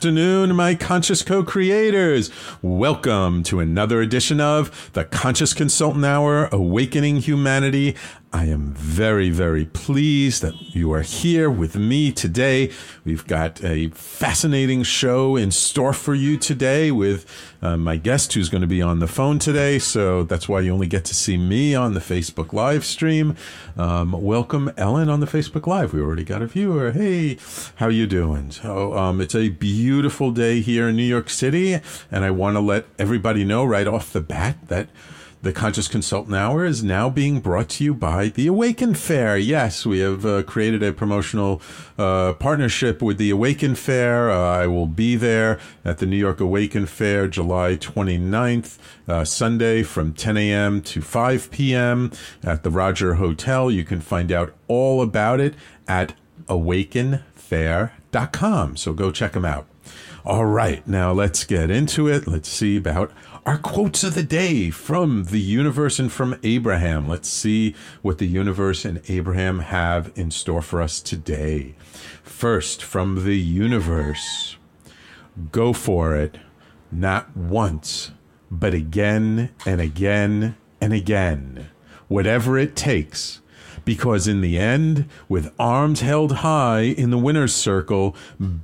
afternoon, my conscious co creators. Welcome to another edition of the Conscious Consultant Hour Awakening Humanity. I am very, very pleased that you are here with me today. We've got a fascinating show in store for you today with uh, my guest who's going to be on the phone today. So that's why you only get to see me on the Facebook live stream. Um, welcome, Ellen, on the Facebook Live. We already got a viewer. Hey, how you doing? So um, it's a beautiful day here in New York City, and I want to let everybody know right off the bat that the Conscious Consultant Hour is now being brought to you by the Awaken Fair. Yes, we have uh, created a promotional uh, partnership with the Awaken Fair. Uh, I will be there at the New York Awaken Fair July 29th, uh, Sunday from 10 a.m. to 5 p.m. at the Roger Hotel. You can find out all about it at awakenfair.com. So go check them out. All right, now let's get into it. Let's see about our quotes of the day from the universe and from Abraham. Let's see what the universe and Abraham have in store for us today. First, from the universe go for it, not once, but again and again and again. Whatever it takes because in the end, with arms held high in the winner's circle,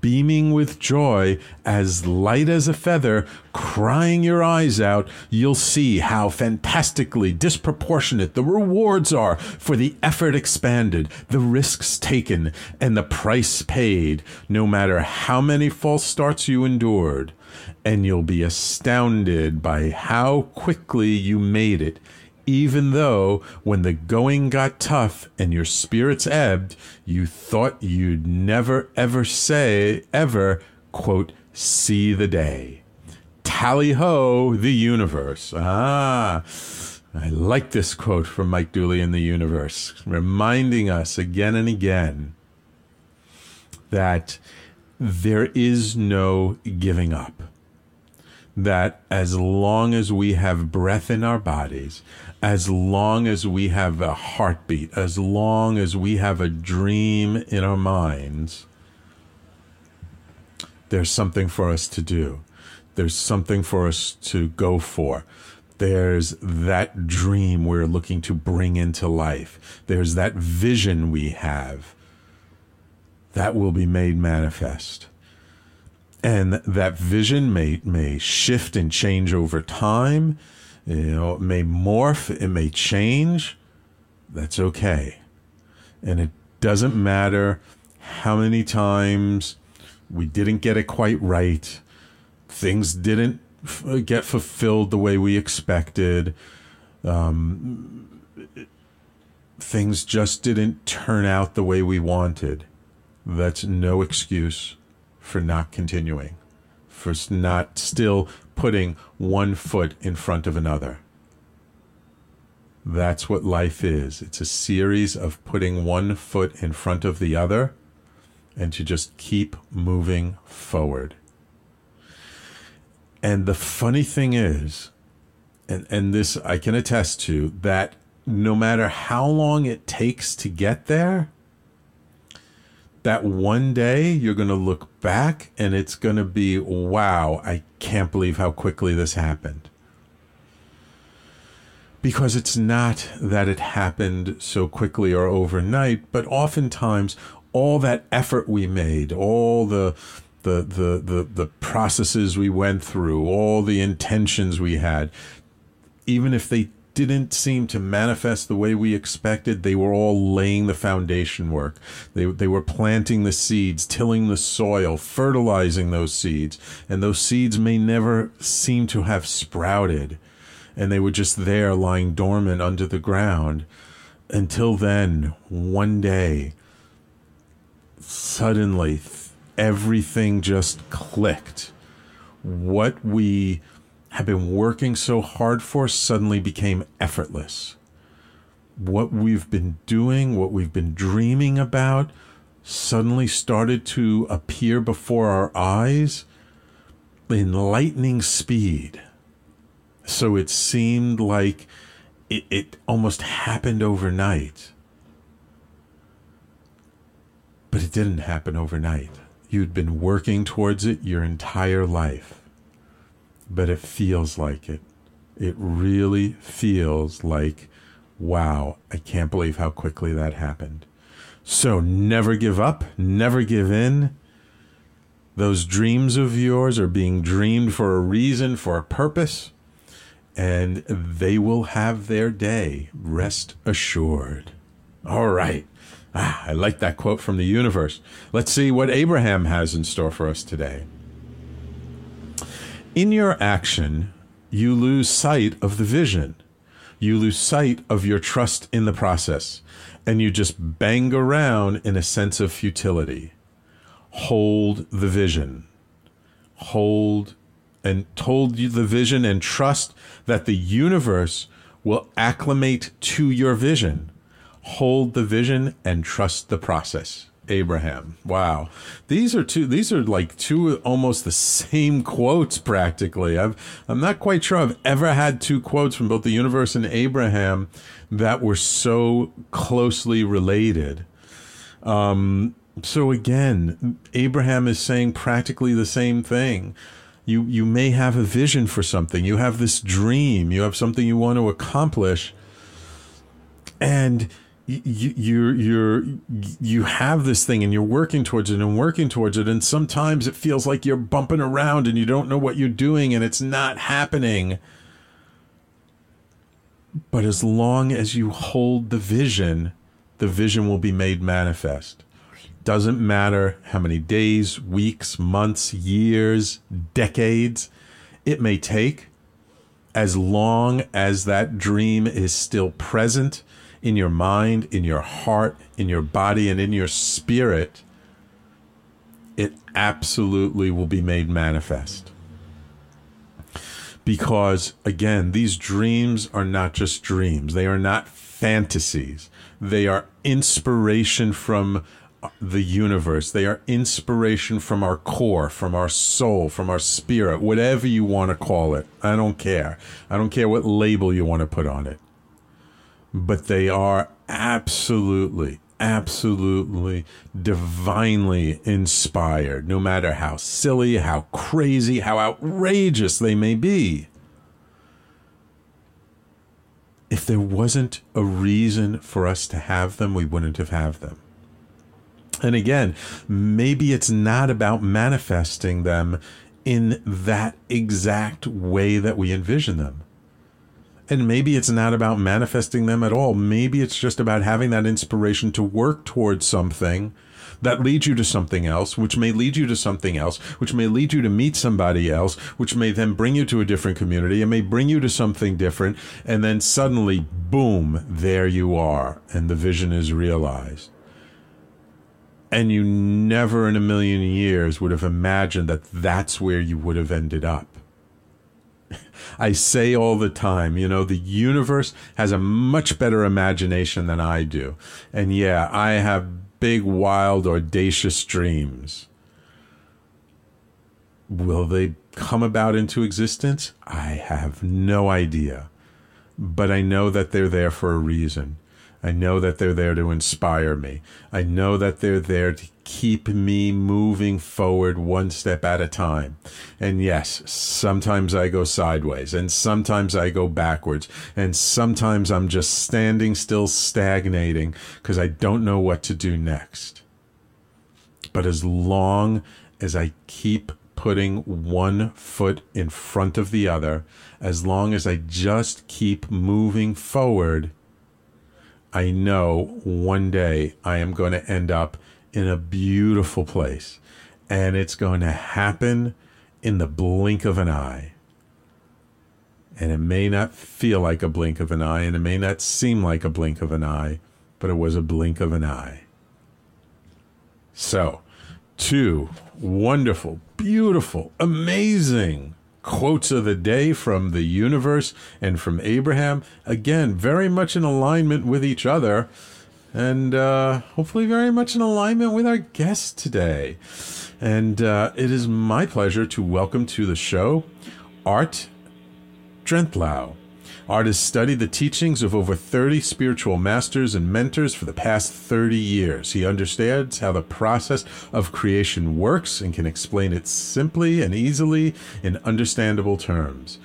beaming with joy, as light as a feather, crying your eyes out, you'll see how fantastically disproportionate the rewards are for the effort expanded, the risks taken, and the price paid, no matter how many false starts you endured. And you'll be astounded by how quickly you made it even though when the going got tough and your spirits ebbed, you thought you'd never ever say, ever, quote, see the day. Tally ho, the universe. Ah, I like this quote from Mike Dooley in the universe, reminding us again and again that there is no giving up that as long as we have breath in our bodies, as long as we have a heartbeat, as long as we have a dream in our minds, there's something for us to do. There's something for us to go for. There's that dream we're looking to bring into life. There's that vision we have that will be made manifest and that vision may may shift and change over time. You know, it may morph, it may change. That's okay, and it doesn't matter how many times we didn't get it quite right. Things didn't f- get fulfilled the way we expected. Um, things just didn't turn out the way we wanted. That's no excuse for not continuing, for not still putting one foot in front of another. That's what life is. It's a series of putting one foot in front of the other and to just keep moving forward. And the funny thing is, and, and this I can attest to, that no matter how long it takes to get there, that one day you're going to look back and it's going to be, wow, I can't believe how quickly this happened. Because it's not that it happened so quickly or overnight, but oftentimes all that effort we made, all the the, the, the, the processes we went through, all the intentions we had, even if they didn't seem to manifest the way we expected. They were all laying the foundation work. They, they were planting the seeds, tilling the soil, fertilizing those seeds. And those seeds may never seem to have sprouted. And they were just there lying dormant under the ground. Until then, one day, suddenly, everything just clicked. What we have been working so hard for suddenly became effortless. What we've been doing, what we've been dreaming about, suddenly started to appear before our eyes in lightning speed. So it seemed like it, it almost happened overnight. But it didn't happen overnight. you'd been working towards it your entire life, but it feels like it. It really feels like, wow, I can't believe how quickly that happened. So never give up, never give in. Those dreams of yours are being dreamed for a reason, for a purpose, and they will have their day. Rest assured. All right. Ah, I like that quote from the universe. Let's see what Abraham has in store for us today. In your action, you lose sight of the vision. You lose sight of your trust in the process, and you just bang around in a sense of futility. Hold the vision. Hold and hold the vision and trust that the universe will acclimate to your vision hold the vision and trust the process. Abraham. Wow. These are two these are like two almost the same quotes practically. I've I'm not quite sure I've ever had two quotes from both the universe and Abraham that were so closely related. Um so again, Abraham is saying practically the same thing. You you may have a vision for something. You have this dream. You have something you want to accomplish. And you you're you're you have this thing and you're working towards it and working towards it and sometimes it feels like you're bumping around and you don't know what you're doing and it's not happening. But as long as you hold the vision the vision will be made manifest. Doesn't matter how many days weeks months years decades it may take as long as that dream is still present in your mind, in your heart, in your body, and in your spirit, it absolutely will be made manifest. Because again, these dreams are not just dreams, they are not fantasies, they are inspiration from the universe. They are inspiration from our core, from our soul, from our spirit, whatever you want to call it. I don't care. I don't care what label you want to put on it but they are absolutely, absolutely divinely inspired, no matter how silly, how crazy, how outrageous they may be. If there wasn't a reason for us to have them, we wouldn't have have them. And again, maybe it's not about manifesting them in that exact way that we envision them. And maybe it's not about manifesting them at all. Maybe it's just about having that inspiration to work towards something that leads you to something else, which may lead you to something else, which may lead you to meet somebody else, which may then bring you to a different community. It may bring you to something different. And then suddenly, boom, there you are. And the vision is realized. And you never in a million years would have imagined that that's where you would have ended up. I say all the time, you know, the universe has a much better imagination than I do. And yeah, I have big, wild, audacious dreams. Will they come about into existence? I have no idea. But I know that they're there for a reason. I know that they're there to inspire me. I know that they're there to keep me moving forward one step at a time. And yes, sometimes I go sideways and sometimes I go backwards and sometimes I'm just standing still, stagnating because I don't know what to do next. But as long as I keep putting one foot in front of the other, as long as I just keep moving forward, I know one day I am going to end up in a beautiful place. And it's going to happen in the blink of an eye. And it may not feel like a blink of an eye, and it may not seem like a blink of an eye, but it was a blink of an eye. So, two wonderful, beautiful, amazing quotes of the day from the universe and from Abraham. Again, very much in alignment with each other and uh, hopefully very much in alignment with our guest today. And uh, it is my pleasure to welcome to the show Art Drentlau. Art has studied the teachings of over 30 spiritual masters and mentors for the past 30 years. He understands how the process of creation works and can explain it simply and easily in understandable terms.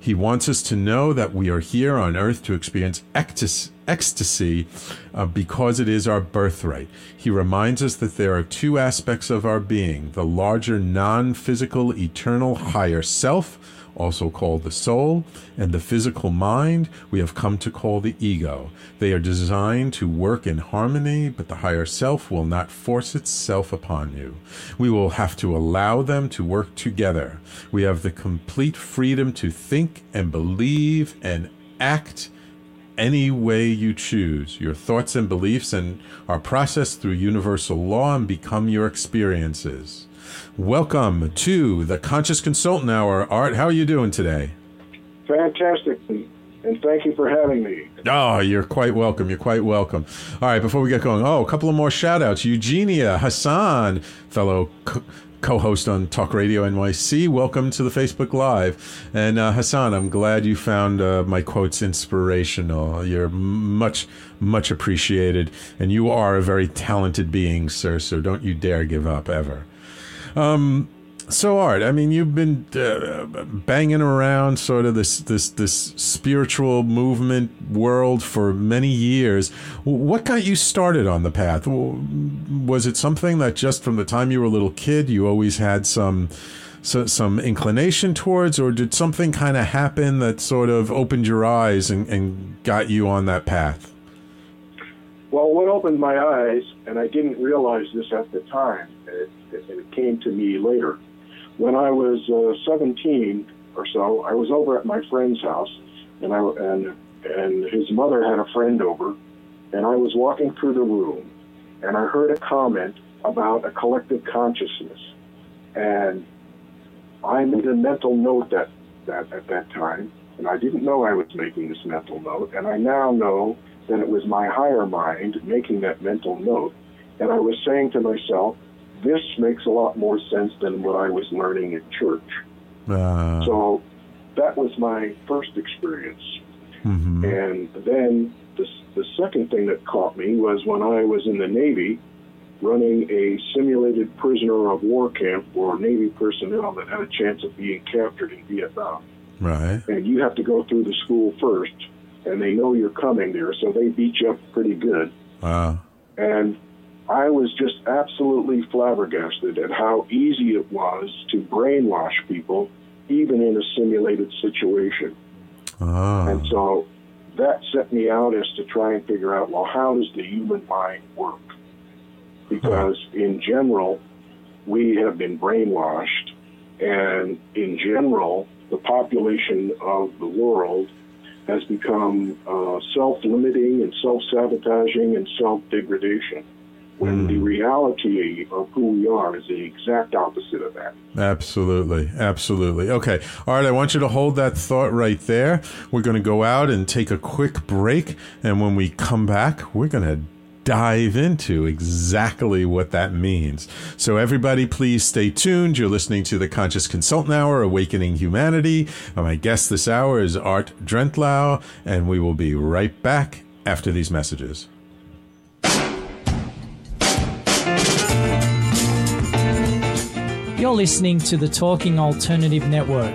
He wants us to know that we are here on earth to experience ecstasy uh, because it is our birthright. He reminds us that there are two aspects of our being the larger, non physical, eternal higher self also called the soul, and the physical mind we have come to call the ego. They are designed to work in harmony, but the higher self will not force itself upon you. We will have to allow them to work together. We have the complete freedom to think and believe and act any way you choose. Your thoughts and beliefs and are processed through universal law and become your experiences. Welcome to the Conscious Consultant Hour. Art, how are you doing today? Fantastic. And thank you for having me. Oh, you're quite welcome. You're quite welcome. All right, before we get going, oh, a couple of more shout outs. Eugenia, Hassan, fellow co host on Talk Radio NYC, welcome to the Facebook Live. And uh, Hassan, I'm glad you found uh, my quotes inspirational. You're much, much appreciated. And you are a very talented being, sir, so don't you dare give up ever. Um, so art. I mean you've been uh, banging around sort of this this this spiritual movement world for many years. What got you started on the path? Was it something that just from the time you were a little kid you always had some so, some inclination towards or did something kind of happen that sort of opened your eyes and, and got you on that path well what opened my eyes and i didn't realize this at the time it, it, it came to me later. When I was uh, 17 or so, I was over at my friend's house, and I and and his mother had a friend over, and I was walking through the room, and I heard a comment about a collective consciousness, and I made a mental note that that at that time, and I didn't know I was making this mental note, and I now know that it was my higher mind making that mental note, and I was saying to myself, this makes a lot more sense than what I was learning in church. Uh. So that was my first experience. Mm-hmm. And then the, the second thing that caught me was when I was in the Navy running a simulated prisoner of war camp for Navy personnel that had a chance of being captured in Vietnam. Right. And you have to go through the school first, and they know you're coming there, so they beat you up pretty good. Wow. And I was just absolutely flabbergasted at how easy it was to brainwash people, even in a simulated situation. Ah. And so that set me out as to try and figure out well, how does the human mind work? Because in general, we have been brainwashed, and in general, the population of the world has become uh, self limiting and self sabotaging and self degradation when mm. the reality of who we are is the exact opposite of that. Absolutely. Absolutely. Okay. All right. I want you to hold that thought right there. We're going to go out and take a quick break. And when we come back, we're going to dive into exactly what that means. So, everybody, please stay tuned. You're listening to the Conscious Consultant Hour, Awakening Humanity. Uh, my guest this hour is Art Drentlau, and we will be right back after these messages. You're listening to the Talking Alternative Network.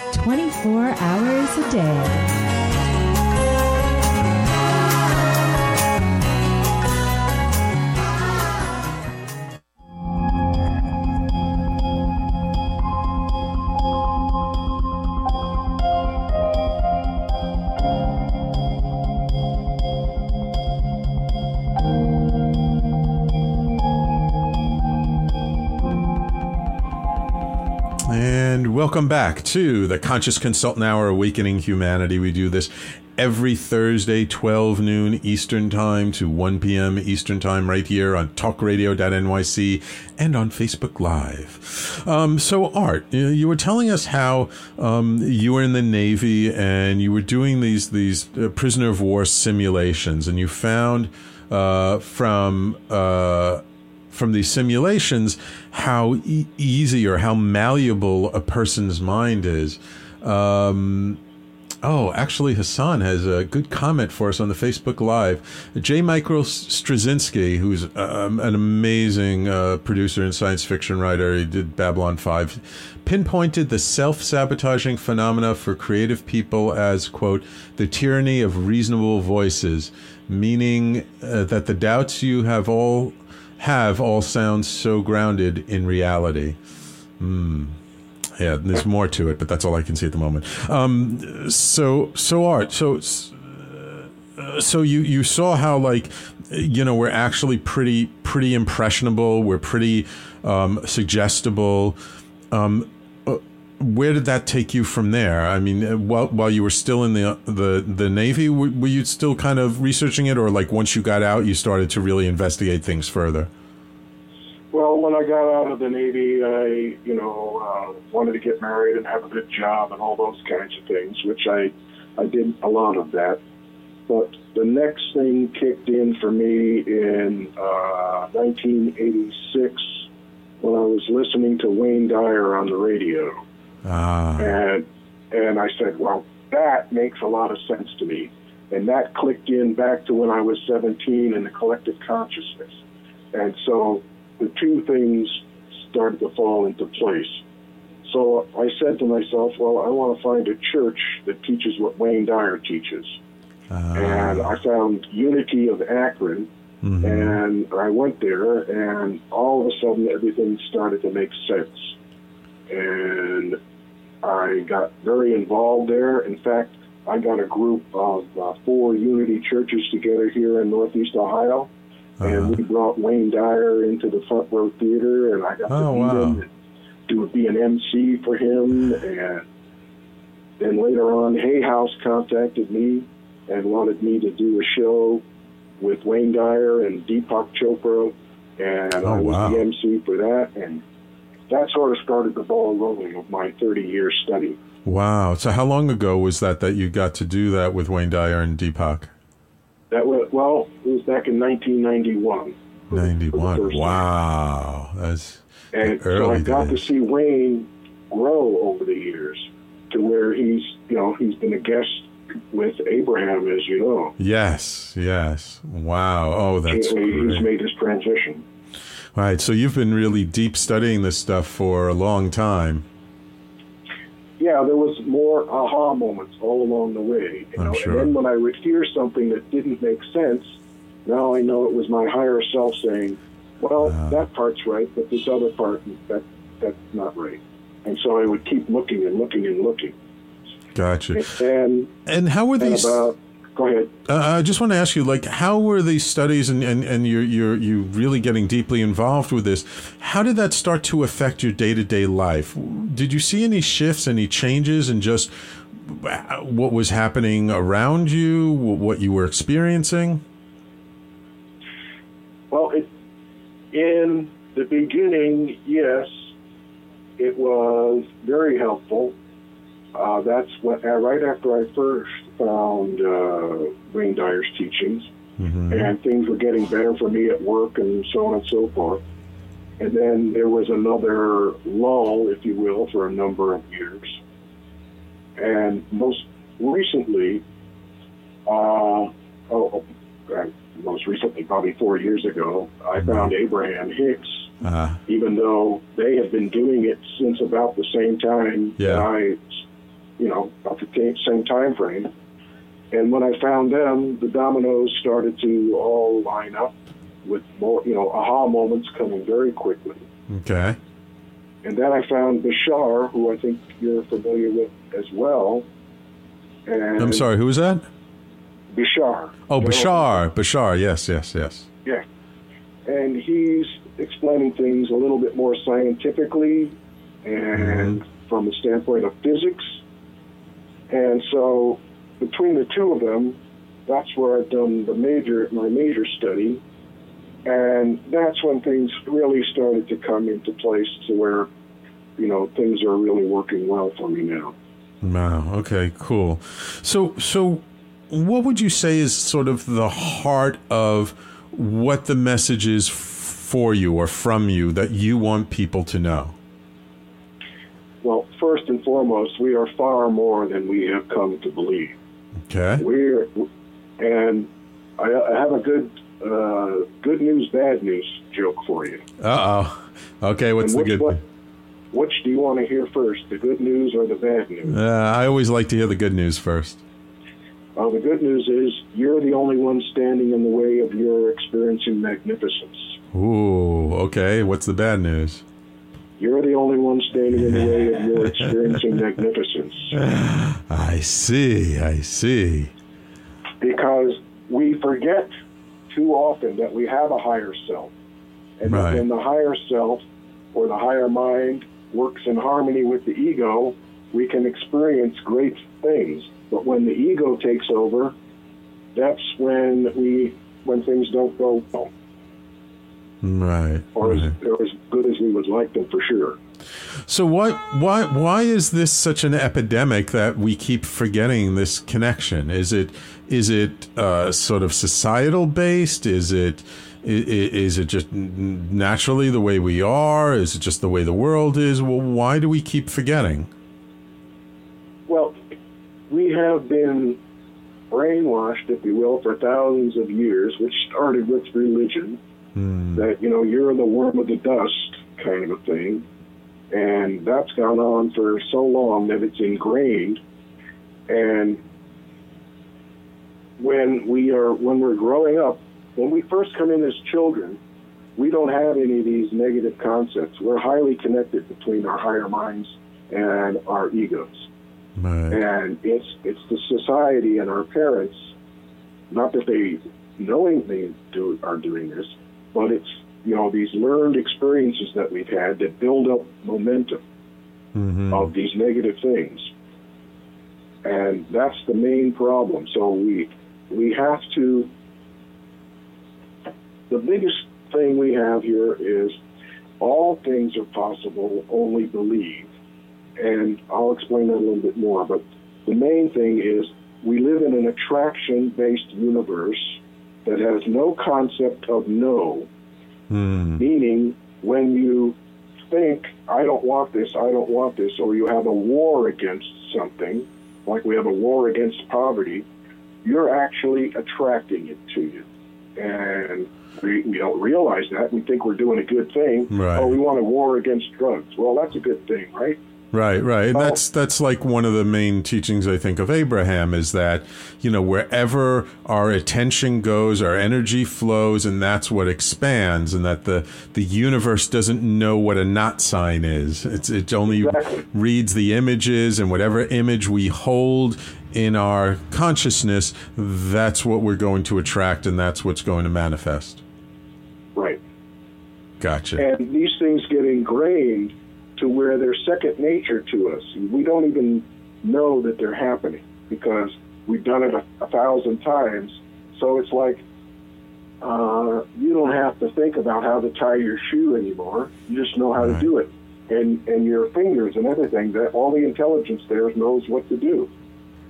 24 hours a day. Welcome back to the Conscious Consultant Hour Awakening Humanity. We do this every Thursday, 12 noon Eastern Time to 1 p.m. Eastern Time, right here on talkradio.nyc and on Facebook Live. Um, so, Art, you were telling us how um, you were in the Navy and you were doing these, these uh, prisoner of war simulations, and you found uh, from. Uh, from these simulations how e- easy or how malleable a person's mind is. Um, oh, actually, Hassan has a good comment for us on the Facebook Live. J. Michael Straczynski, who's um, an amazing uh, producer and science fiction writer, he did Babylon 5, pinpointed the self sabotaging phenomena for creative people as, quote, the tyranny of reasonable voices, meaning uh, that the doubts you have all have all sounds so grounded in reality. Hmm. Yeah, there's more to it, but that's all I can see at the moment. Um, so, so art. So, uh, so you you saw how like you know we're actually pretty pretty impressionable. We're pretty um, suggestible. Um, where did that take you from there? I mean, uh, while while you were still in the the the Navy, were, were, you still kind of researching it, or like once you got out, you started to really investigate things further? When I got out of the Navy, I you know uh, wanted to get married and have a good job and all those kinds of things, which I I did a lot of that. But the next thing kicked in for me in uh, 1986 when I was listening to Wayne Dyer on the radio Ah. And and I said, well, that makes a lot of sense to me. And that clicked in back to when I was 17 in the collective consciousness. And so the two things started to fall into place. So I said to myself, well, I want to find a church that teaches what Wayne Dyer teaches. Uh, and I found Unity of Akron, mm-hmm. and I went there, and all of a sudden everything started to make sense. And I got very involved there. In fact, I got a group of uh, four Unity churches together here in Northeast Ohio, uh-huh. and we brought Wayne Dyer into the front row theater, and I got oh, to meet wow. him and do be an MC for him. And then later on, Hay House contacted me and wanted me to do a show with Wayne Dyer and Deepak Chopra, and oh, I was wow. the MC for that. And that sort of started the ball rolling of my 30 year study. Wow. So, how long ago was that that you got to do that with Wayne Dyer and Deepak? That was, well, it was back in 1991. 91. Wow. That's and so I got days. to see Wayne grow over the years to where he's, you know, he's been a guest with Abraham, as you know. Yes, yes. Wow. Oh, that's he, great. He's made his transition. Right. So you've been really deep studying this stuff for a long time. Yeah, there was more aha moments all along the way. You I'm know? sure. And then when I would hear something that didn't make sense, now I know it was my higher self saying, "Well, uh, that part's right, but this other part that that's not right." And so I would keep looking and looking and looking. Gotcha. And and how were these? About, Go ahead. Uh, I just want to ask you, like, how were these studies, and, and, and you're, you're, you really getting deeply involved with this? How did that start to affect your day to day life? Did you see any shifts, any changes in just what was happening around you, what you were experiencing? Well, it, in the beginning, yes, it was very helpful. uh, that's what, uh, right after I first found uh, Wayne Dyer's teachings, and things were getting better for me at work and so on and so forth. And then there was another lull, if you will, for a number of years. And most recently, uh, oh, uh, most recently, probably four years ago, I found Abraham Hicks Uh, even though they had been doing it since about the same time Yeah. I, you know, about the same time frame. And when I found them, the dominoes started to all line up with more, you know, aha moments coming very quickly. okay. And then I found Bashar, who I think you're familiar with as well. And I'm sorry, who was that? Bashar. Oh, Bashar. Bashar, yes, yes, yes. Yeah. And he's explaining things a little bit more scientifically and mm-hmm. from the standpoint of physics. And so between the two of them, that's where I've done the major my major study. And that's when things really started to come into place to where, you know, things are really working well for me now. Wow. Okay. Cool. So, so, what would you say is sort of the heart of what the message is for you or from you that you want people to know? Well, first and foremost, we are far more than we have come to believe. Okay. We're and I, I have a good uh, good news bad news joke for you. Uh oh. Okay. What's And the which, good? what- which do you want to hear first, the good news or the bad news? Uh, I always like to hear the good news first. Well, the good news is you're the only one standing in the way of your experiencing magnificence. Ooh. Okay. What's the bad news? You're the only one standing in the way of your experiencing magnificence. I see. I see. because we forget too often that we have a higher self. And Right. when the higher self or the higher mind works in harmony with the ego, we can experience great things. But when the ego takes over, that's when we when things don't go well, Right. or, right. as, or as good as we would like them for sure. So why why why is this such an epidemic that we keep forgetting this connection? Is it is it uh, sort of societal based? Is it is it just naturally the way we are? Is it just the way the world is? Well, why do we keep forgetting? Well, we have been brainwashed, if you will, for thousands of years, which started with religion. Hmm. That, you know, you're the worm of the dust kind of a thing. And that's gone on for so long that it's ingrained. And when we are when we're growing up, when we first come in as children, we don't have any of these negative concepts. We're highly connected between our higher minds and our egos Right. and it's it's the society and our parents not that they knowingly do are doing this but it's you know these learned experiences that we've had that build up momentum Mhm. of these negative things and that's the main problem so we we have to the biggest thing we have here is all things are possible only believe and I'll explain that a little bit more. But the main thing is we live in an attraction based universe that has no concept of no, Hmm. meaning when you think, I don't want this, I don't want this, or you have a war against something, like we have a war against poverty, you're actually attracting it to you. And we, we don't realize that. We think we're doing a good thing. Right. Oh, we want a war against drugs. Well, that's a good thing, right? Right, right. That's that's like one of the main teachings I think of Abraham is that, you know, wherever our attention goes, our energy flows and that's what expands and that the the universe doesn't know what a not sign is. It's it only Exactly. reads the images and whatever image we hold in our consciousness, that's what we're going to attract and that's what's going to manifest. Right. Gotcha. And these things get ingrained to where they're second nature to us. We don't even know that they're happening because we've done it a, a thousand times. So it's like uh, you don't have to think about how to tie your shoe anymore. You just know how to do it. and and your fingers and everything. That all the intelligence there knows what to do.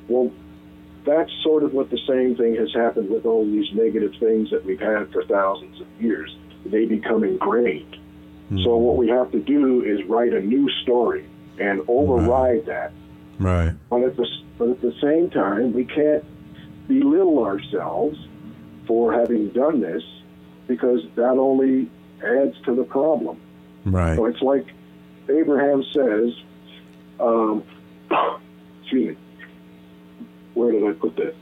Well, that's sort of what the same thing has happened with all these negative things that we've had for thousands of years. They become ingrained. So what we have to do is write a new story and override that. Right. But at the but at the same time, we can't belittle ourselves for having done this because that only adds to the problem. Right. So it's like Abraham says, um, excuse me, where did I put that?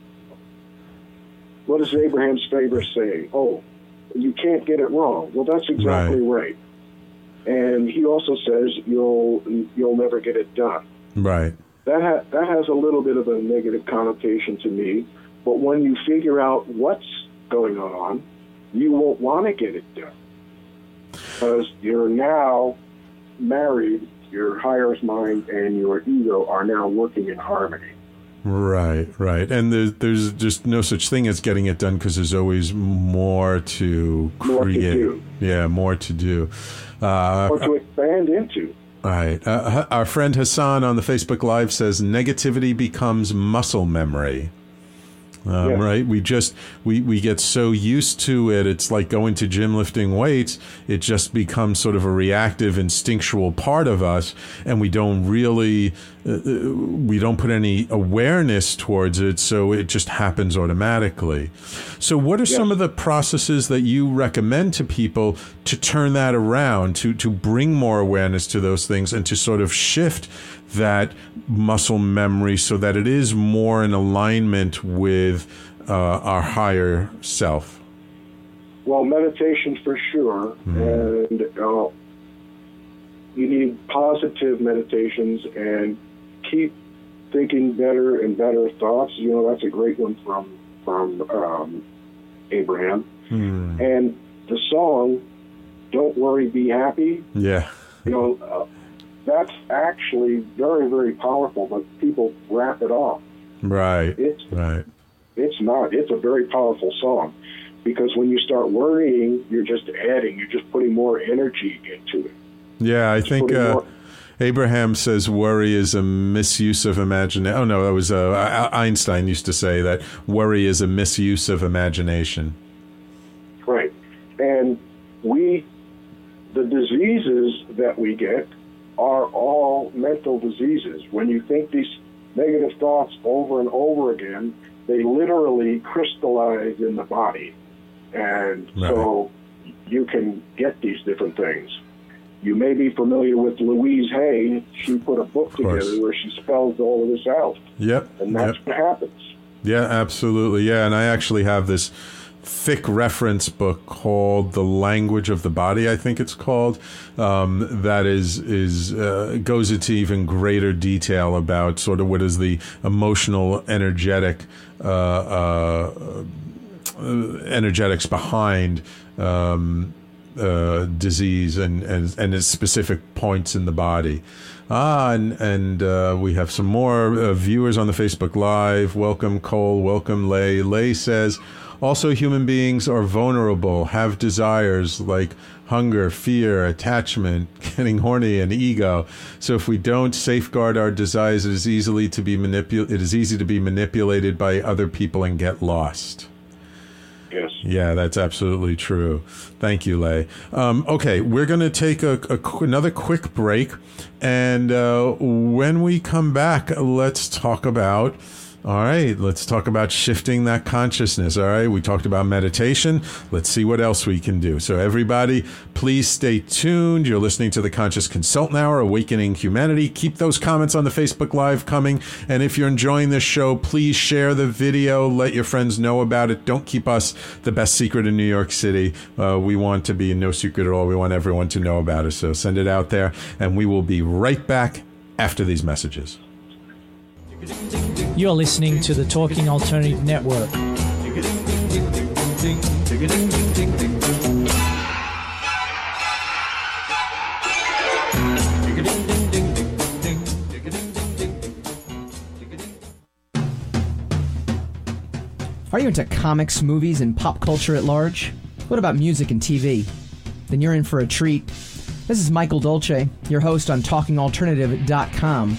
What is Abraham's favorite saying? Oh, you can't get it wrong. Well, that's exactly right. And he also says you'll you'll never get it done. Right. That ha- that has a little bit of a negative connotation to me. But when you figure out what's going on, you won't want to get it done because you're now married. Your higher mind and your ego are now working in harmony. Right, right. And there's, there's just no such thing as getting it done because there's always more to More to create. do. Yeah, more to do. Uh, or to expand into. Right. Uh, our friend Hassan on the Facebook Live says negativity becomes muscle memory. Um, Yeah. Right. We just we we get so used to it. It's like going to gym lifting weights. It just becomes sort of a reactive, instinctual part of us, and we don't really uh, uh, we don't put any awareness towards it. So it just happens automatically. So what are some of the processes that you recommend to people to turn that around, to to bring more awareness to those things, and to sort of shift that muscle memory so that it is more in alignment with uh, our higher self. Well, meditation for sure, and uh, you need positive meditations and keep thinking better and better thoughts. You know, that's a great one from from um, Abraham. And the song "Don't Worry, Be Happy." Yeah. You know, uh, that's actually very very powerful, but people wrap it off. Right. It's Right. it's not. It's a very powerful song because when you start worrying, you're just adding, you're just putting more energy into it. Yeah, I think uh, more- Abraham says worry is a misuse of imagination. Oh no, that was uh, Einstein used to say that worry is a misuse of imagination. Right. And we, the diseases that we get are all mental diseases. When you think these negative thoughts over and over again, they literally crystallize in the body. And so you can get these different things. You may be familiar with Louise Hay. She put a book together where she spells all of this out. Yep. And that's yep. what happens. Yeah, absolutely. Yeah, and I actually have this thick reference book called "The Language of the Body." I think it's called. Um, that is is uh, goes into even greater detail about sort of what is the emotional, energetic. Uh, uh, energetics behind um, uh, disease and, and and its specific points in the body. Ah, and and uh, we have some more uh, viewers on the Facebook Live. Welcome, Cole. Welcome, Lay. Lay says, also human beings are vulnerable, have desires like hunger, fear, attachment, getting horny, and ego. So if we don't safeguard our desires, it is easily to be manipul- It is easy to be manipulated by other people and get lost. Yes. Yeah, that's absolutely true. Thank you, Lay. Um, okay, we're going to take a, a qu- another quick break, and uh, when we come back, let's talk about. All right, let's talk about shifting that consciousness. All right, we talked about meditation. Let's see what else we can do. So, everybody, please stay tuned. You're listening to the Conscious Consultant Hour, Awakening Humanity. Keep those comments on the Facebook Live coming. And if you're enjoying this show, please share the video. Let your friends know about it. Don't keep us the best secret in New York City. Uh, we want to be no secret at all. We want everyone to know about it. So, send it out there. And we will be right back after these messages. You're listening to the Talking Alternative Network. Are you into comics, movies, and pop culture at large? What about music and TV? Then you're in for a treat. This is Michael Dolce, your host on TalkingAlternative.com.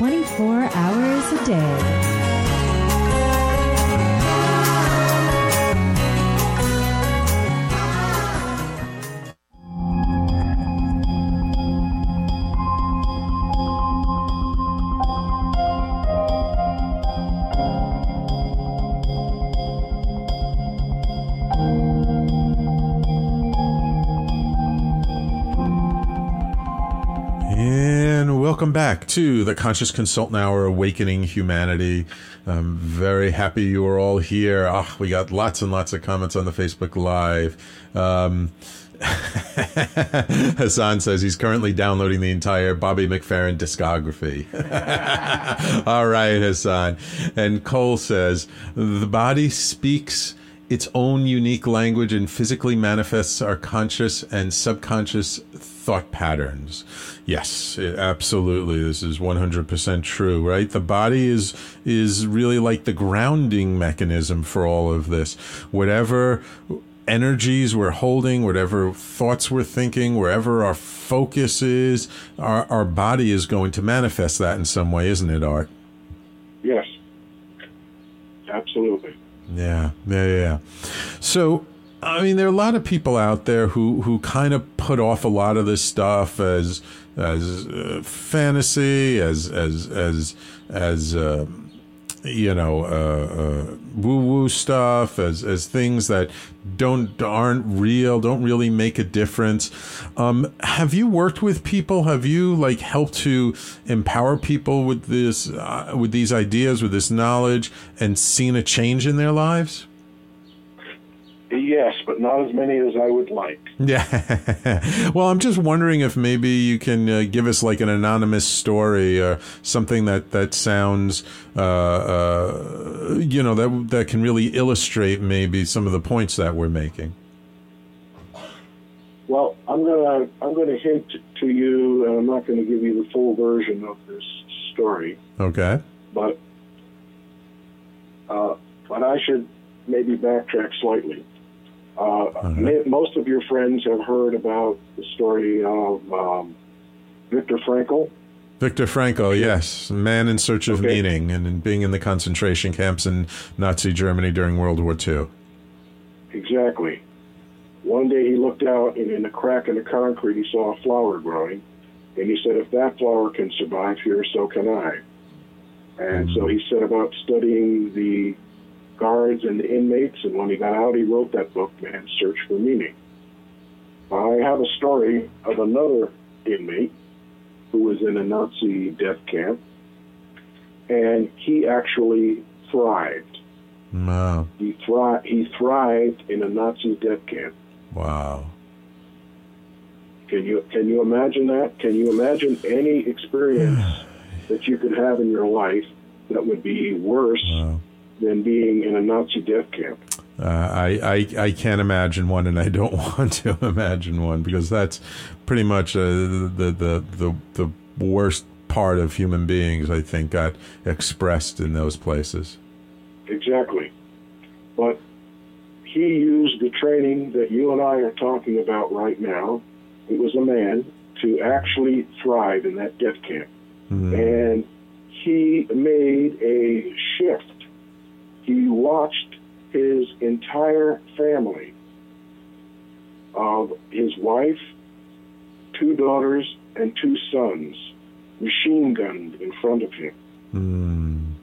24 hours a day. Welcome back to the Conscious Consultant Hour Awakening Humanity. I'm very happy you are all here. Oh, we got lots and lots of comments on the Facebook Live. Um, Hassan says he's currently downloading the entire Bobby McFerrin discography. all right, Hassan. And Cole says the body speaks its own unique language and physically manifests our conscious and subconscious thought patterns. Yes, absolutely. This is 100% true, right? The body is is really like the grounding mechanism for all of this. Whatever energies we're holding, whatever thoughts we're thinking, wherever our focus is, our, our body is going to manifest that in some way, isn't it, Art? Yes. Absolutely. Yeah, yeah, yeah. So, I mean, there are a lot of people out there who who kind of put off a lot of this stuff as as uh, fantasy, as as as as uh, you know, uh, uh, woo woo stuff, as as things that don't aren't real, don't really make a difference. Um, have you worked with people? Have you like helped to empower people with this, uh, with these ideas, with this knowledge, and seen a change in their lives? Yes, but not as many as I would like. Yeah. well, I'm just wondering if maybe you can uh, give us like an anonymous story or something that that sounds, uh, uh, you know, that that can really illustrate maybe some of the points that we're making. Well, I'm gonna I'm gonna hint to you, and I'm not going to give you the full version of this story, Okay. but uh, but I should maybe backtrack slightly. Uh, ma- most of your friends have heard about the story of um, Viktor Frankl. Viktor Frankl, yes, man in search of Okay. meaning, and in being in the concentration camps in Nazi Germany during World War II. Exactly. One day he looked out, and in a crack in the concrete, he saw a flower growing. And he said, If that flower can survive here, so can I. And so he set about studying the guards and the inmates. And when he got out, he wrote that book, Man's Search for Meaning. I have a story of another inmate who was in a Nazi death camp, and he actually thrived. Wow. He, thri- he thrived in a Nazi death camp. Wow. Can you can you imagine that? Can you imagine any experience that you could have in your life that would be worse than being in a Nazi death camp? Uh, I, I I can't imagine one, and I don't want to imagine one because that's pretty much uh, the, the the the worst part of human beings. I think got expressed in those places. Exactly. But he used the training that you and I are talking about right now. It was a man to actually thrive in that death camp. And he made a shift. He watched his entire family of his wife, two daughters and two sons machine gunned in front of him. Mm.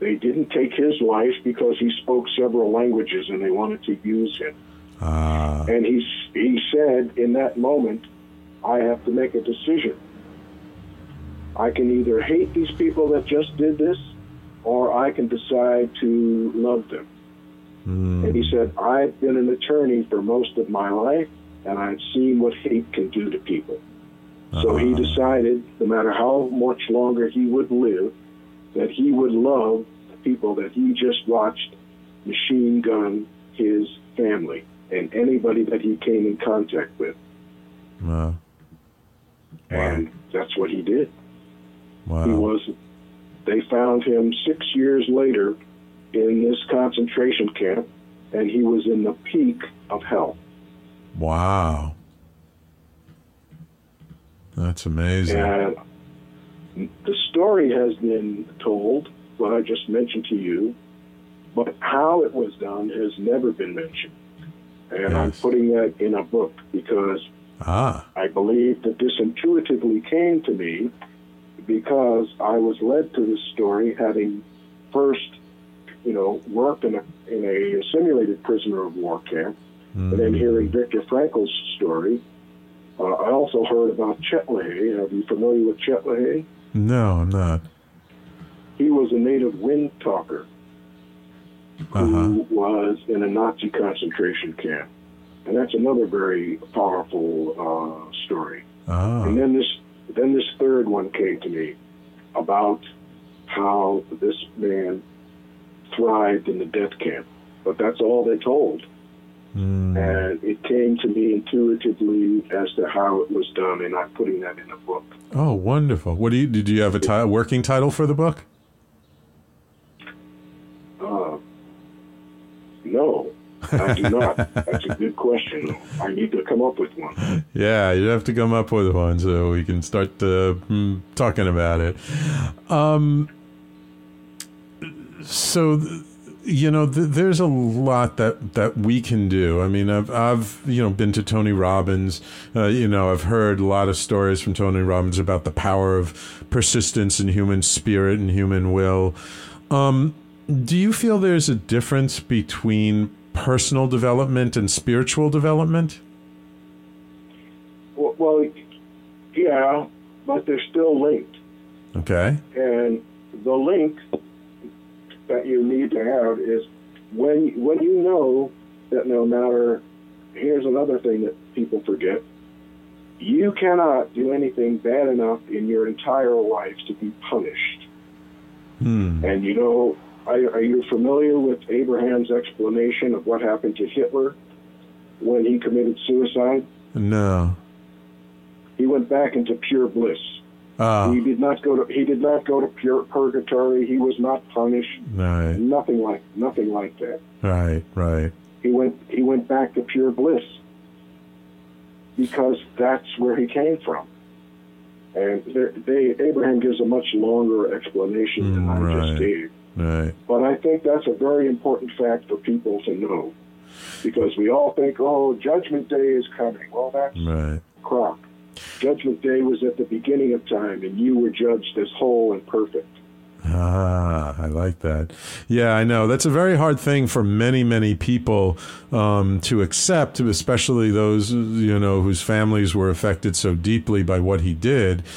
They didn't take his life because he spoke several languages and they wanted to use him. Ah. And he, he said in that moment, I have to make a decision. I can either hate these people that just did this, or I can decide to love them. Mm. And he said, I've been an attorney for most of my life, and I've seen what hate can do to people. So he decided, no matter how much longer he would live, that he would love the people that he just watched machine gun his family and anybody that he came in contact with. Wow. And that's what he did. Wow. He was. They found him six years later in this concentration camp, and he was in the peak of hell. Wow. That's amazing. And the story has been told, what I just mentioned to you, but how it was done has never been mentioned. And I'm putting that in a book because Ah. I believe that this intuitively came to me because I was led to this story having first, you know, worked in a in a simulated prisoner of war camp, and then hearing Viktor Frankl's story. Uh, I also heard about Chet LaHaye. Are you familiar with Chet LaHaye? No, I'm not. He was a native wind talker who was in a Nazi concentration camp, and that's another very powerful uh, story. Ah. And then this, then this third one came to me about how this man thrived in the death camp. But that's all they told. Hmm. And it came to me intuitively as to how it was done, and I'm putting that in the book. Oh, wonderful. What do you did you have a ti- working title for the book? Uh, no, I do not. That's a good question. I need to come up with one. Yeah, you have to come up with one so we can start uh, mm, talking about it. Um, so, you know, th- there's a lot that, that we can do. I mean, I've, I've you know been to Tony Robbins. Uh, you know, I've heard a lot of stories from Tony Robbins about the power of persistence and human spirit and human will. Um, do you feel there's a difference between personal development and spiritual development? Well, well yeah, but they're still linked. Okay. And the link that you need to have is when when you know that no matter here's another thing that people forget you cannot do anything bad enough in your entire life to be punished Hmm. and you know are, are you familiar with abraham's explanation of what happened to hitler when he committed suicide No. he went back into pure bliss Ah. he did not go to he did not go to pure purgatory he was not punished Right. Nothing like nothing like that. Right. Right. He went he went back to pure bliss because that's where he came from. And they Abraham gives a much longer explanation than I Mm, right. just gave. Right. But I think that's a very important fact for people to know. Because we all think, oh, Judgment Day is coming. Well, that's Right. crap. Judgment Day was at the beginning of time, and you were judged as whole and perfect. Ah, I like that. Yeah, I know. That's a very hard thing for many, many people um, to accept, especially those, you know, whose families were affected so deeply by what he did.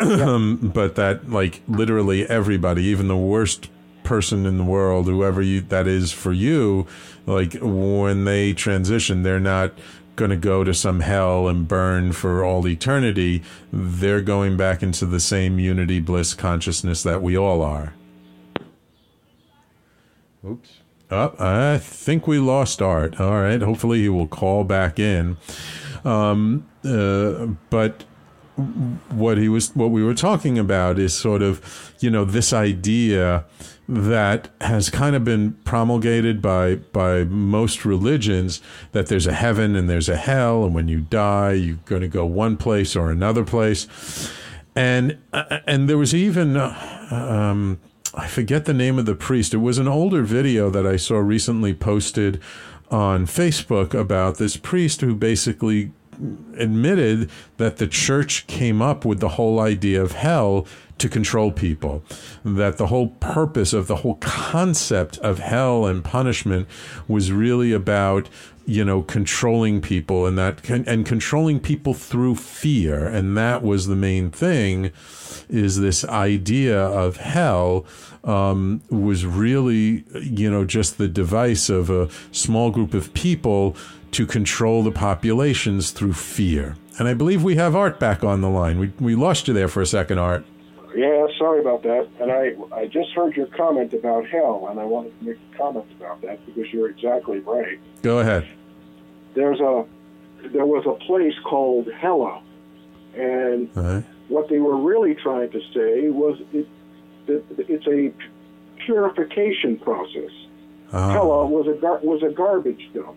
Um, but that, like, literally everybody, even the worst person in the world, whoever you, that is for you, like, when they transition, they're not going to go to some hell and burn for all eternity. They're going back into the same unity bliss consciousness that we all are. Oops. Oh, I think we lost Art. All right. Hopefully he will call back in. Um, uh, but what he was, what we were talking about is sort of, you know, this idea that has kind of been promulgated by by most religions that there's a heaven and there's a hell, and when you die, you're going to go one place or another place, and uh, and there was even. Uh, um, I forget the name of the priest. It was an older video that I saw recently posted on Facebook about this priest who basically admitted that the church came up with the whole idea of hell to control people. That the whole purpose of the whole concept of hell and punishment was really about you know controlling people and that and controlling people through fear. And that was the main thing is this idea of hell um, was really you know just the device of a small group of people to control the populations through fear. And i believe we have art back on the line. We, we lost you there for a second art yeah sorry about that and i i just heard your comment about hell and i wanted to make a comment about that because you're exactly right go ahead there's a there was a place called Hella, and right. what they were really trying to say was it, it it's a purification process. Ah. Hella was a gar- was a garbage dump.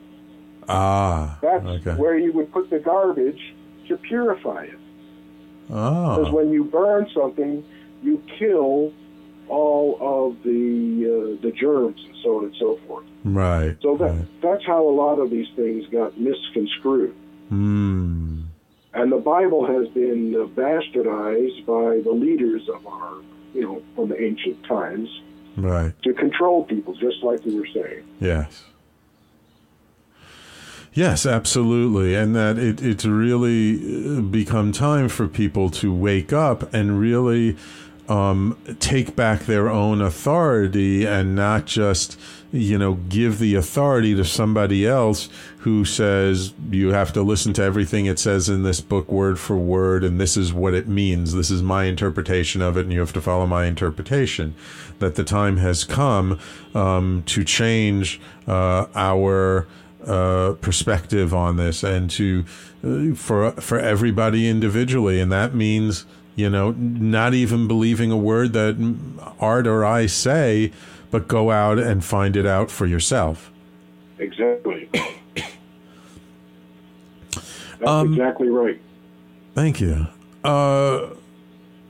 Ah, that's okay. where you would put the garbage to purify it. Oh, Because when you burn something, you kill all of the uh, the germs and so on and so forth. right. So that right. that's how a lot of these things got misconstrued. Hmm. And the Bible has been uh, bastardized by the leaders of our, you know, from the ancient times Right. to control people, just like you were saying. Yes. Yes, absolutely. And that it, it's really uh, become time for people to wake up and really um, take back their own authority and not just, you know, give the authority to somebody else who says you have to listen to everything it says in this book word for word and this is what it means. This is my interpretation of it and you have to follow my interpretation. That the time has come um, to change uh, our uh, perspective on this and to uh, for for everybody individually and that means you know not even believing a word that art or i say but go out and find it out for yourself Exactly. That's Um, exactly right. thank you uh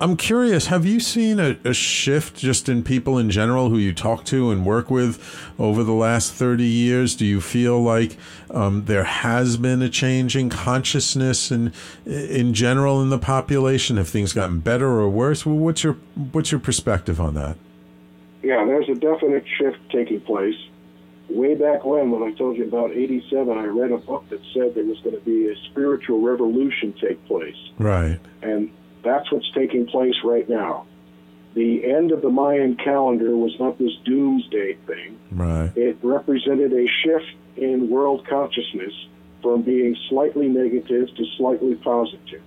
i'm curious have you seen a, a shift just in people in general who you talk to and work with over the last 30 years? Do you feel like um, there has been a change in consciousness and in general in the population? Have things gotten better or worse? Well, what's your what's your perspective on that? Yeah, there's a definite shift taking place. Way back when, when I told you about 87, I read a book that said there was going to be a spiritual revolution take place. right. And that's what's taking place right now. The end of the Mayan calendar was not this doomsday thing. right It represented a shift in world consciousness from being slightly negative to slightly positive.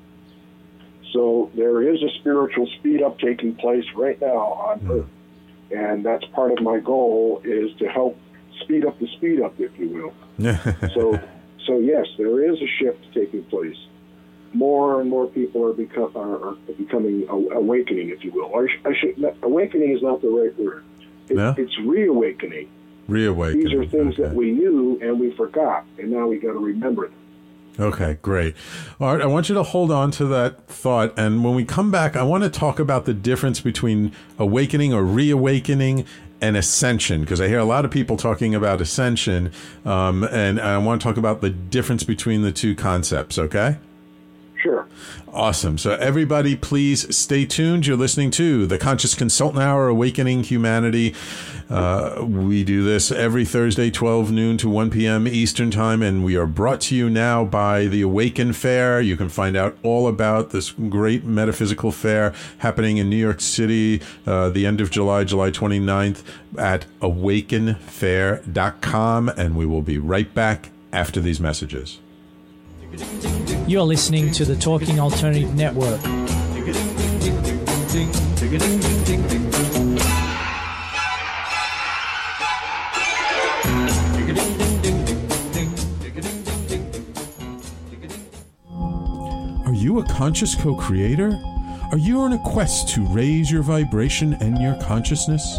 So there is a spiritual speed up taking place right now on hmm. Earth. And that's part of my goal is to help speed up the speed up, if you will. So, so yes, there is a shift taking place. More and more people are, become, are, are becoming awakening, if you will. Or I should, awakening is not the right word. It, No? It's reawakening. reawakening These are things that we knew and we forgot, and now we got to remember them. Okay, great. All right, I want you to hold on to that thought. And when we come back, I want to talk about the difference between awakening or reawakening and ascension, because I hear a lot of people talking about ascension. Um, and I want to talk about the difference between the two concepts, okay? Sure. Awesome. So, everybody, please stay tuned. You're listening to the Conscious Consultant Hour Awakening Humanity. Uh, we do this every Thursday, 12 noon to 1 p.m. Eastern Time, and we are brought to you now by the Awaken Fair. You can find out all about this great metaphysical fair happening in New York City uh, the end of July, July 29th, at awakenfair.com. And we will be right back after these messages. You're listening to the Talking Alternative Network. Are you a conscious co creator? Are you on a quest to raise your vibration and your consciousness?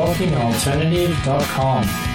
TalkingAlternative.com.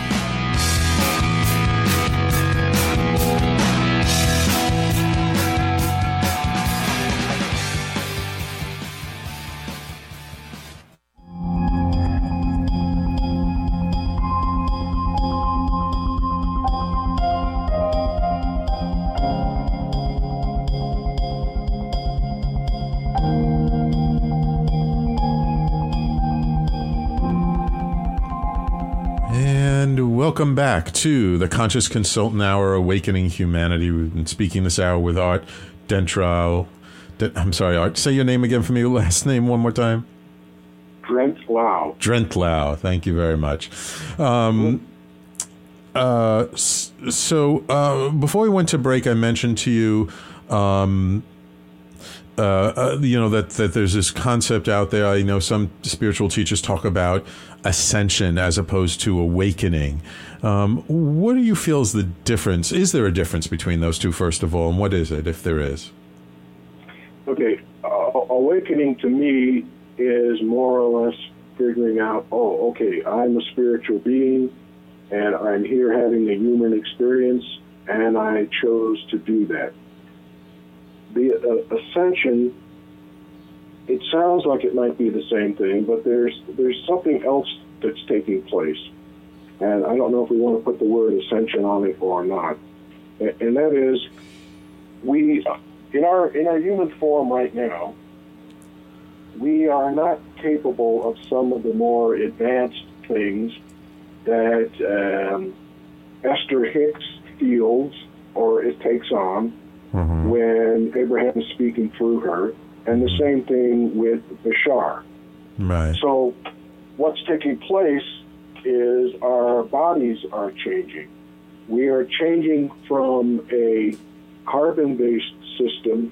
welcome back to the Conscious Consultant Hour Awakening Humanity. We've been speaking this hour with Art Dentral. De- I'm sorry, Art. Say your name again for me, your last name one more time. Drent Lau. Drentlau. Thank you very much. Um, uh, so uh, before we went to break, I mentioned to you, um, uh, uh, you know that that there's this concept out there. I know some spiritual teachers talk about ascension as opposed to awakening. Um, what do you feel is the difference? Is there a difference between those two, first of all, and what is it, if there is? Okay, uh, awakening to me is more or less figuring out, oh, okay, I'm a spiritual being, and I'm here having a human experience, and I chose to do that. The uh, ascension, it sounds like it might be the same thing, but there's there's something else that's taking place, and I don't know if we want to put the word ascension on it or not, and, that is we in our in our human form right now, we are not capable of some of the more advanced things that um, Esther Hicks feels or it takes on when Abraham is speaking through her, and the same thing with Bashar. Right. So, what's taking place is our bodies are changing. We are changing from a carbon based system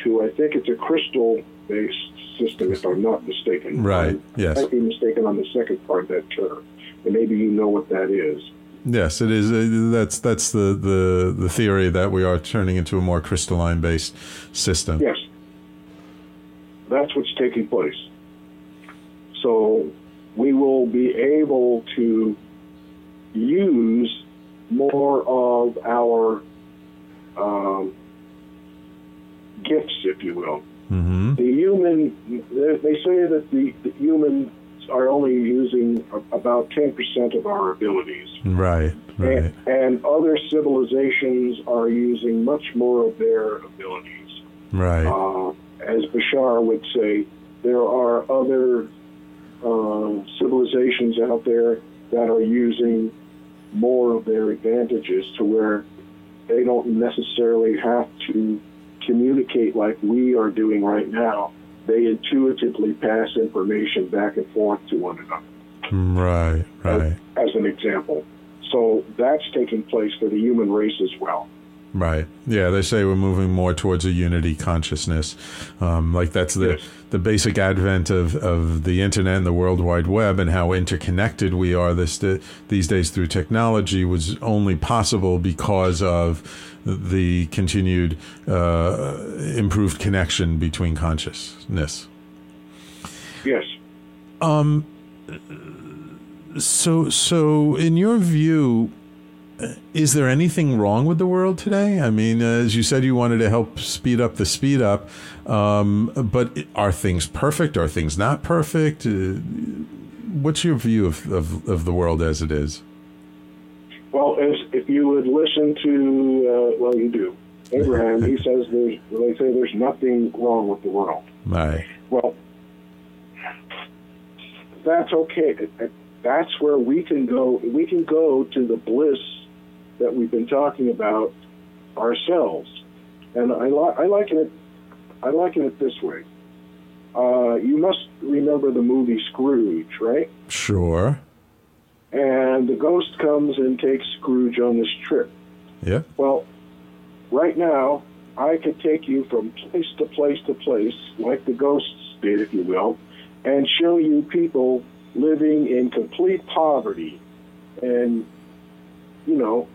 to, I think it's a crystal based system, if I'm not mistaken. Right, I yes. might be mistaken on the second part of that term. And maybe you know what that is. Yes, it is. Uh, that's that's the, the the theory that we are turning into a more crystalline based system. Yes. That's what's taking place. So we will be able to use more of our um, gifts, if you will. Mm-hmm. The human, they say that the, the humans are only using about 10% of our abilities. Right. Right. And, and other civilizations are using much more of their abilities. Right. Uh, as Bashar would say, there are other uh, civilizations out there that are using more of their advantages to where they don't necessarily have to communicate like we are doing right now. They intuitively pass information back and forth to one another, Right. Right. as an example. So that's taking place for the human race as well. Right. Yeah, they say we're moving more towards a unity consciousness. Um, like that's the the basic advent of, of the internet and the World Wide Web and how interconnected we are this these days through technology was only possible because of the continued uh, improved connection between consciousness. Yes. Um. So, so in your view, is there anything wrong with the world today? I mean, uh, as you said, you wanted to help speed up the speed up, um, but are things perfect? Are things not perfect? Uh, what's your view of, of, of, the world as it is? Well, as, if you would listen to, uh, well, you do. Abraham, he says there's, they say there's nothing wrong with the world. Right. Well, that's okay. That's where we can go. We can go to the bliss that we've been talking about ourselves. And I, li- I liken it. I liken it this way. Uh, you must remember the movie Scrooge, right? Sure. And the ghost comes and takes Scrooge on this trip. Yeah. Well, right now, I could take you from place to place to place, like the ghosts did, if you will, and show you people living in complete poverty and, you know,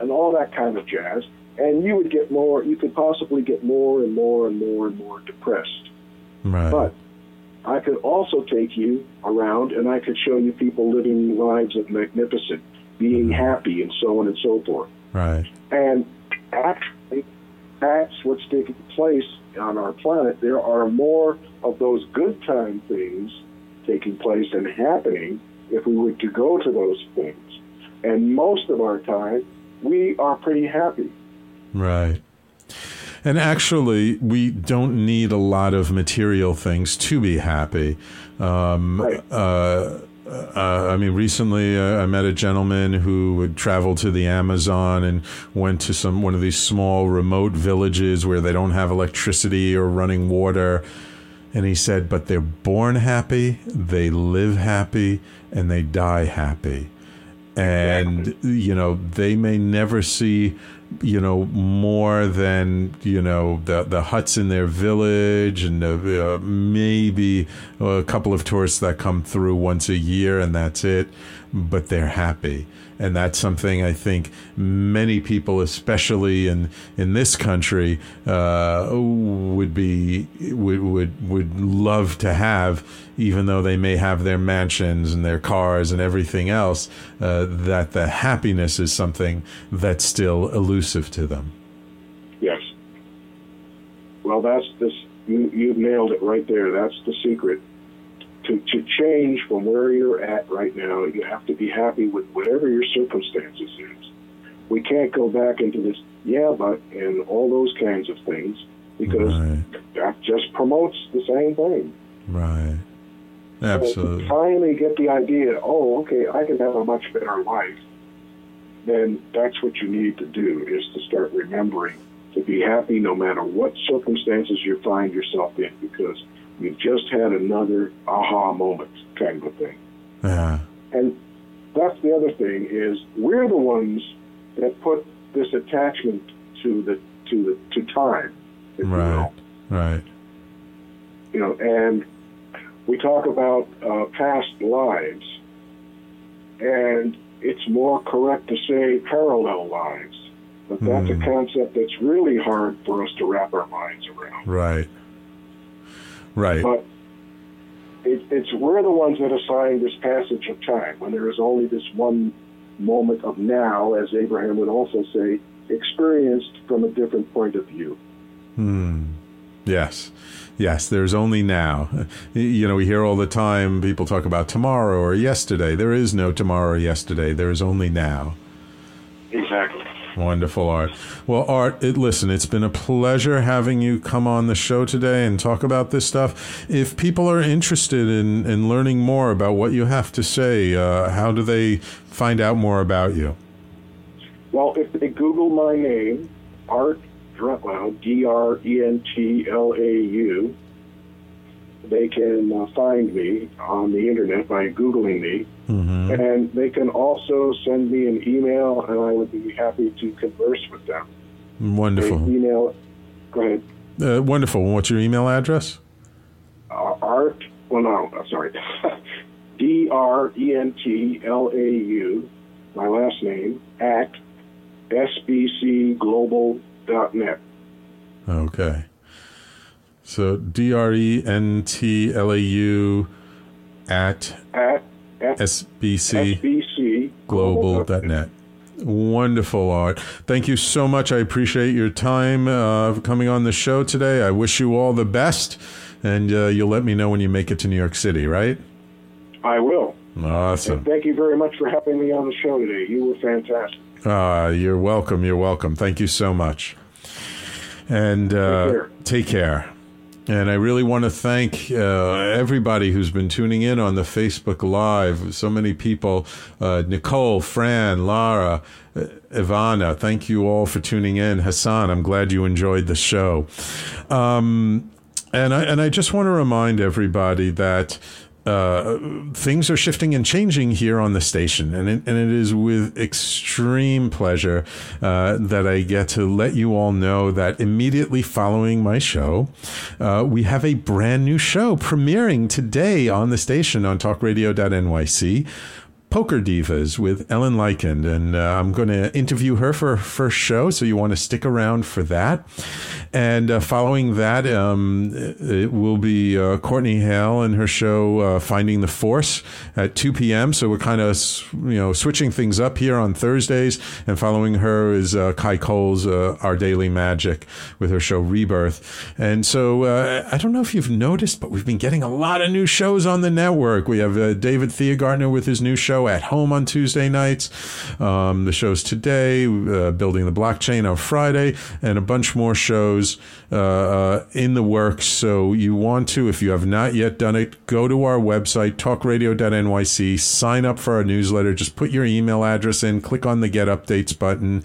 and all that kind of jazz. And you would get more, you could possibly get more and more and more and more depressed. Right. But I could also take you around and I could show you people living lives of magnificent, being mm-hmm. happy, and so on and so forth. Right. And actually, that's what's taking place on our planet. There are more of those good time things taking place and happening if we were to go to those things. And most of our time, we are pretty happy. Right. And actually, we don't need a lot of material things to be happy. Um, right. uh, uh, I mean, recently uh, I met a gentleman who would travel to the Amazon and went to some one of these small remote villages where they don't have electricity or running water. And he said, but they're born happy, they live happy, and they die happy. And, exactly. you know, they may never see you know more than you know the the huts in their village and uh, maybe a couple of tourists that come through once a year and that's it but they're happy and that's something I think many people, especially in in this country, uh, would be would would would love to have, even though they may have their mansions and their cars and everything else. Uh, that the happiness is something that's still elusive to them. Yes. Well, that's this. You you nailed it right there. That's the secret to, to change from where you're at right now, you have to be happy with whatever your circumstances is. We can't go back into this, yeah, but, and all those kinds of things because right. that just promotes the same thing. Right. Absolutely. So finally get the idea, oh, okay, I can have a much better life. Then that's what you need to do is to start remembering to be happy no matter what circumstances you find yourself in because You've just had another aha moment kind of a thing. Yeah. And that's the other thing is we're the ones that put this attachment to the to the to time. Right. Right. You know, and we talk about uh, past lives, and it's more correct to say parallel lives. But that's mm. a hmm. concept that's really hard for us to wrap our minds around. Right. Right. But it, it's we're the ones that assign this passage of time when there is only this one moment of now, as Abraham would also say, experienced from a different point of view. Hmm. Yes. Yes, there's only now. You know, we hear all the time people talk about tomorrow or yesterday. There is no tomorrow or yesterday. There is only now. Exactly. Wonderful, Art. Well, Art, it, listen, it's been a pleasure having you come on the show today and talk about this stuff. If people are interested in, in learning more about what you have to say, uh, how do they find out more about you? Well, if they Google my name, Art Drentlau, D R E N T L A U, they can uh, find me on the internet by Googling me. Mm-hmm. And they can also send me an email, and I would be happy to converse with them. Wonderful. They email. Go ahead. Uh, wonderful. What's your email address? Uh, art. Well, no, I'm sorry. D R E N T L A U, my last name, at sbcglobal.net. Okay. So D R E N T L A U at at SBC, SBC Global.net. Wonderful art. Thank you so much. I appreciate your time uh, coming on the show today. I wish you all the best, and uh, you'll let me know when you make it to New York City, right? I will. Awesome. And thank you very much for having me on the show today. You were fantastic. Uh, you're welcome. You're welcome. Thank you so much. And uh, Take care. take care. And I really want to thank uh, everybody who's been tuning in on the Facebook Live. So many people uh, Nicole, Fran, Lara, uh, Ivana. Thank you all for tuning in. Hassan, I'm glad you enjoyed the show. Um, and I, and I just want to remind everybody that uh, things are shifting and changing here on the station, and it, and it is with extreme pleasure uh, that I get to let you all know that immediately following my show, uh, we have a brand new show premiering today on the station on talkradio.nyc. Poker Divas with Ellen Likend, and uh, I'm going to interview her for her first show, so you want to stick around for that. And uh, following that, um, it will be uh, Courtney Hale and her show uh, Finding the Force at 2 p.m. So we're kind of you know switching things up here on Thursdays, and following her is uh, Kai Cole's uh, Our Daily Magic with her show Rebirth. And so I don't know if you've noticed, but we've been getting a lot of new shows on the network. We have David Theogartner with his new show at home on Tuesday nights. Um, the shows today, uh, Building the Blockchain on Friday, and a bunch more shows uh, uh, in the works. So you want to, if you have not yet done it, go to our website, talkradio.nyc, sign up for our newsletter. Just put your email address in, click on the Get Updates button,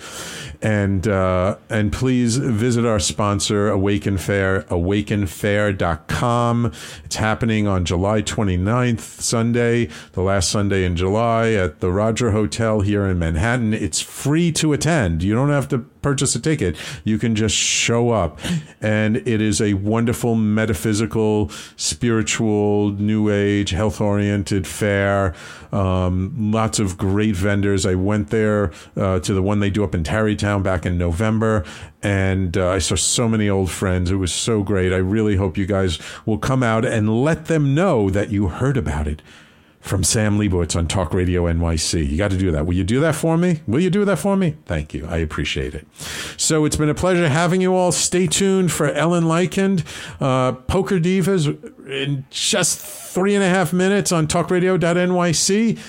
and uh, and please visit our sponsor, Awaken Fair, awakenfair.com. It's happening on July 29th, Sunday, the last Sunday in July at the Roger Hotel here in Manhattan. It's free to attend. You don't have to purchase a ticket. You can just show up. And it is a wonderful metaphysical, spiritual, new age, health oriented fair. Um, lots of great vendors. I went there uh, to the one they do up in Tarrytown back in November, and uh, I saw so many old friends. It was so great. I really hope you guys will come out and let them know that you heard about it from Sam Leibowitz on Talk Radio NYC. You got to do that. Will you do that for me? Will you do that for me? Thank you. I appreciate it. So it's been a pleasure having you all. Stay tuned for Ellen Likend, uh, Poker Divas in just three and a half minutes on talkradio.nyc.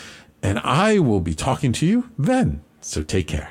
And I will be talking to you then. So take care.